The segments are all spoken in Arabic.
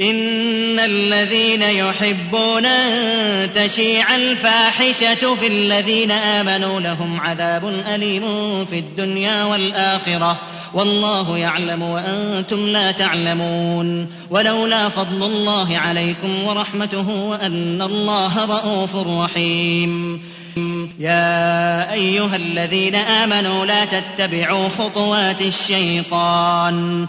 إن الذين يحبون أن تشيع الفاحشة في الذين آمنوا لهم عذاب أليم في الدنيا والآخرة. والله يعلم وأنتم لا تعلمون. ولولا فضل الله عليكم ورحمته وأن الله رءوف رحيم. يا أيها الذين آمنوا لا تتبعوا خطوات الشيطان.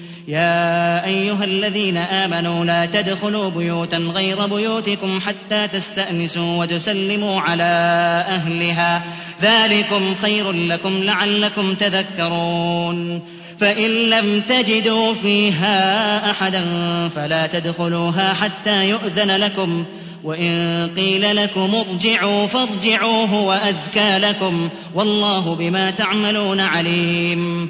يا أيها الذين آمنوا لا تدخلوا بيوتا غير بيوتكم حتى تستأنسوا وتسلموا على أهلها. ذلكم خير لكم لعلكم تذكرون. فإن لم تجدوا فيها أحدا فلا تدخلوها حتى يؤذن لكم. وإن قيل لكم ارجعوا فارجعوا هو أزكى لكم. والله بما تعملون عليم.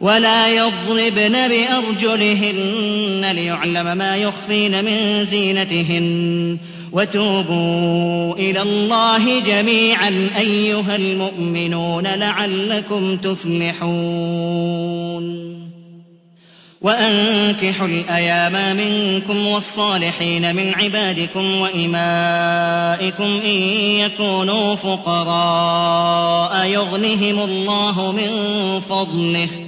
ولا يضربن بأرجلهن ليعلم ما يخفين من زينتهن. وتوبوا إلى الله جميعا أيها المؤمنون لعلكم تفلحون. وأنكحوا الأيام منكم والصالحين من عبادكم وإمائكم إن يكونوا فقراء يغنهم الله من فضله.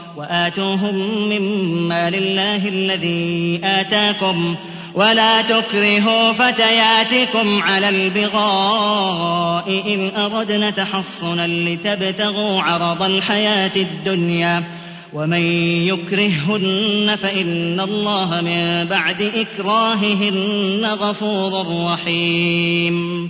وآتوهم مما لله الذي آتاكم ولا تكرهوا فتياتكم على البغاء إن أردنا تحصنا لتبتغوا عرض الحياة الدنيا ومن يكرههن فإن الله من بعد إكراههن غفور رحيم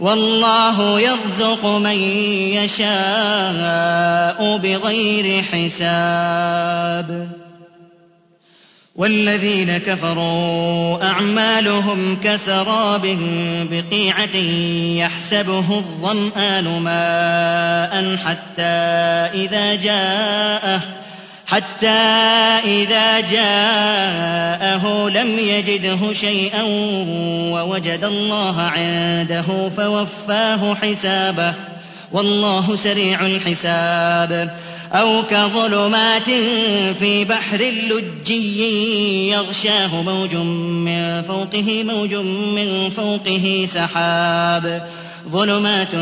والله يرزق من يشاء بغير حساب. والذين كفروا أعمالهم كسراب بقيعة يحسبه الظمآن ماء حتى إذا جاءه حتى إذا جاءه لم يجده شيئا ووجد الله عنده فوفاه حسابه. والله سريع الحساب. أو كظلمات في بحر لجي يغشاه موج من فوقه موج من فوقه سحاب. ظلمات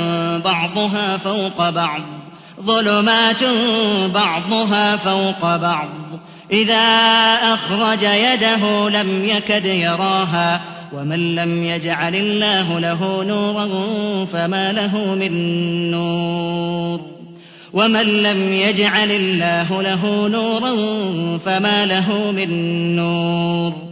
بعضها فوق بعض. ظلمات بعضها فوق بعض. إذا أخرج يده لم يكد يراها ومن لم يجعل الله له نورا فما له من نور. ومن لم يجعل الله له نورا فما له من نور.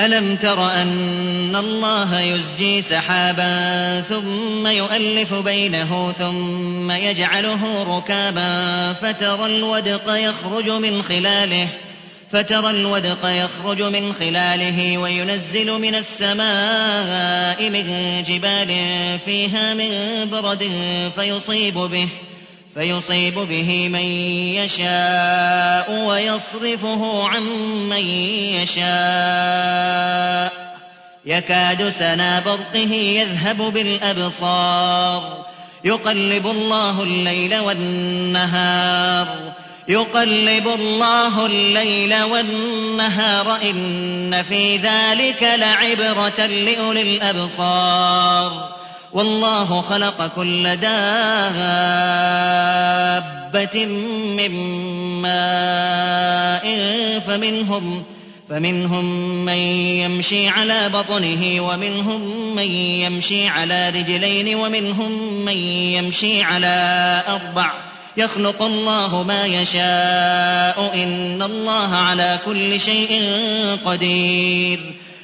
ألم تر أن الله يزجي سحابا ثم يؤلف بينه ثم يجعله ركابا فترى الودق يخرج من خلاله فترى الودق يخرج من خلاله وينزل من السماء من جبال فيها من برد فيصيب به فيصيب به من يشاء ويصرفه عن من يشاء. يكاد سنا برقه يذهب بالأبصار. يقلب الله الليل والنهار. يقلب الله الليل والنهار. إن في ذلك لعبرة لأولي الأبصار. والله خلق كل دابة من ماء فمنهم فمنهم من يمشي على بطنه ومنهم من يمشي على رجلين ومنهم من يمشي على أربع. يخلق الله ما يشاء إن الله على كل شيء قدير.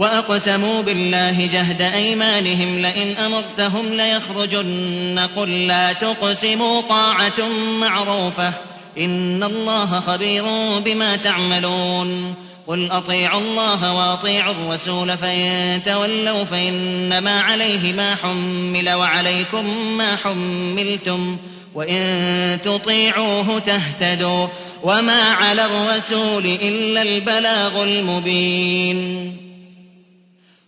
وأقسموا بالله جهد أيمانهم لئن أمرتهم ليخرجن قل لا تقسموا طاعة معروفة إن الله خبير بما تعملون قل أطيعوا الله وأطيعوا الرسول فإن تولوا فإنما عليه ما حمل وعليكم ما حملتم وإن تطيعوه تهتدوا وما على الرسول إلا البلاغ المبين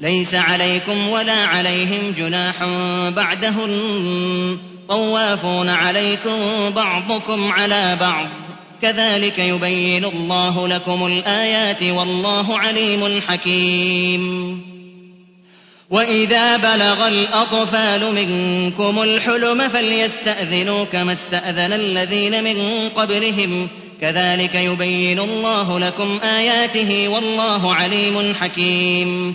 ليس عليكم ولا عليهم جناح بعدهن. طوافون عليكم بعضكم على بعض. كذلك يبين الله لكم الآيات والله عليم حكيم. وإذا بلغ الأطفال منكم الحلم فليستأذنوا كما استأذن الذين من قبلهم. كذلك يبين الله لكم آياته والله عليم حكيم.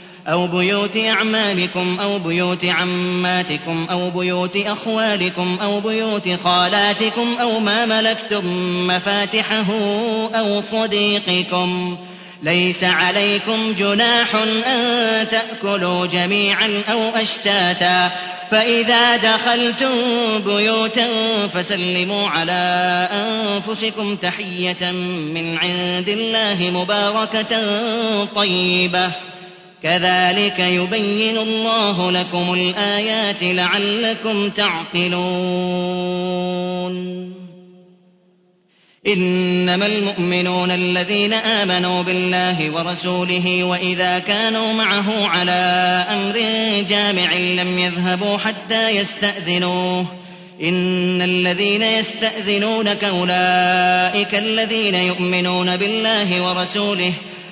بيوت أعمامكم أو بيوت عماتكم أو بيوت أخوالكم أو بيوت خالاتكم أو ما ملكتم مفاتحه أو صديقكم ۖ ليس عليكم جناح أن تأكلوا جميعا أو أشتاتا فإذا دخلتم بيوتا فسلموا على أنفسكم تحية من عند الله مباركة طيبة كذلك يبين الله لكم الآيات لعلكم تعقلون. إنما المؤمنون الذين آمنوا بالله ورسوله وإذا كانوا معه على أمر جامع لم يذهبوا حتى يستأذنوه. إن الذين يستأذنونك أولئك الذين يؤمنون بالله ورسوله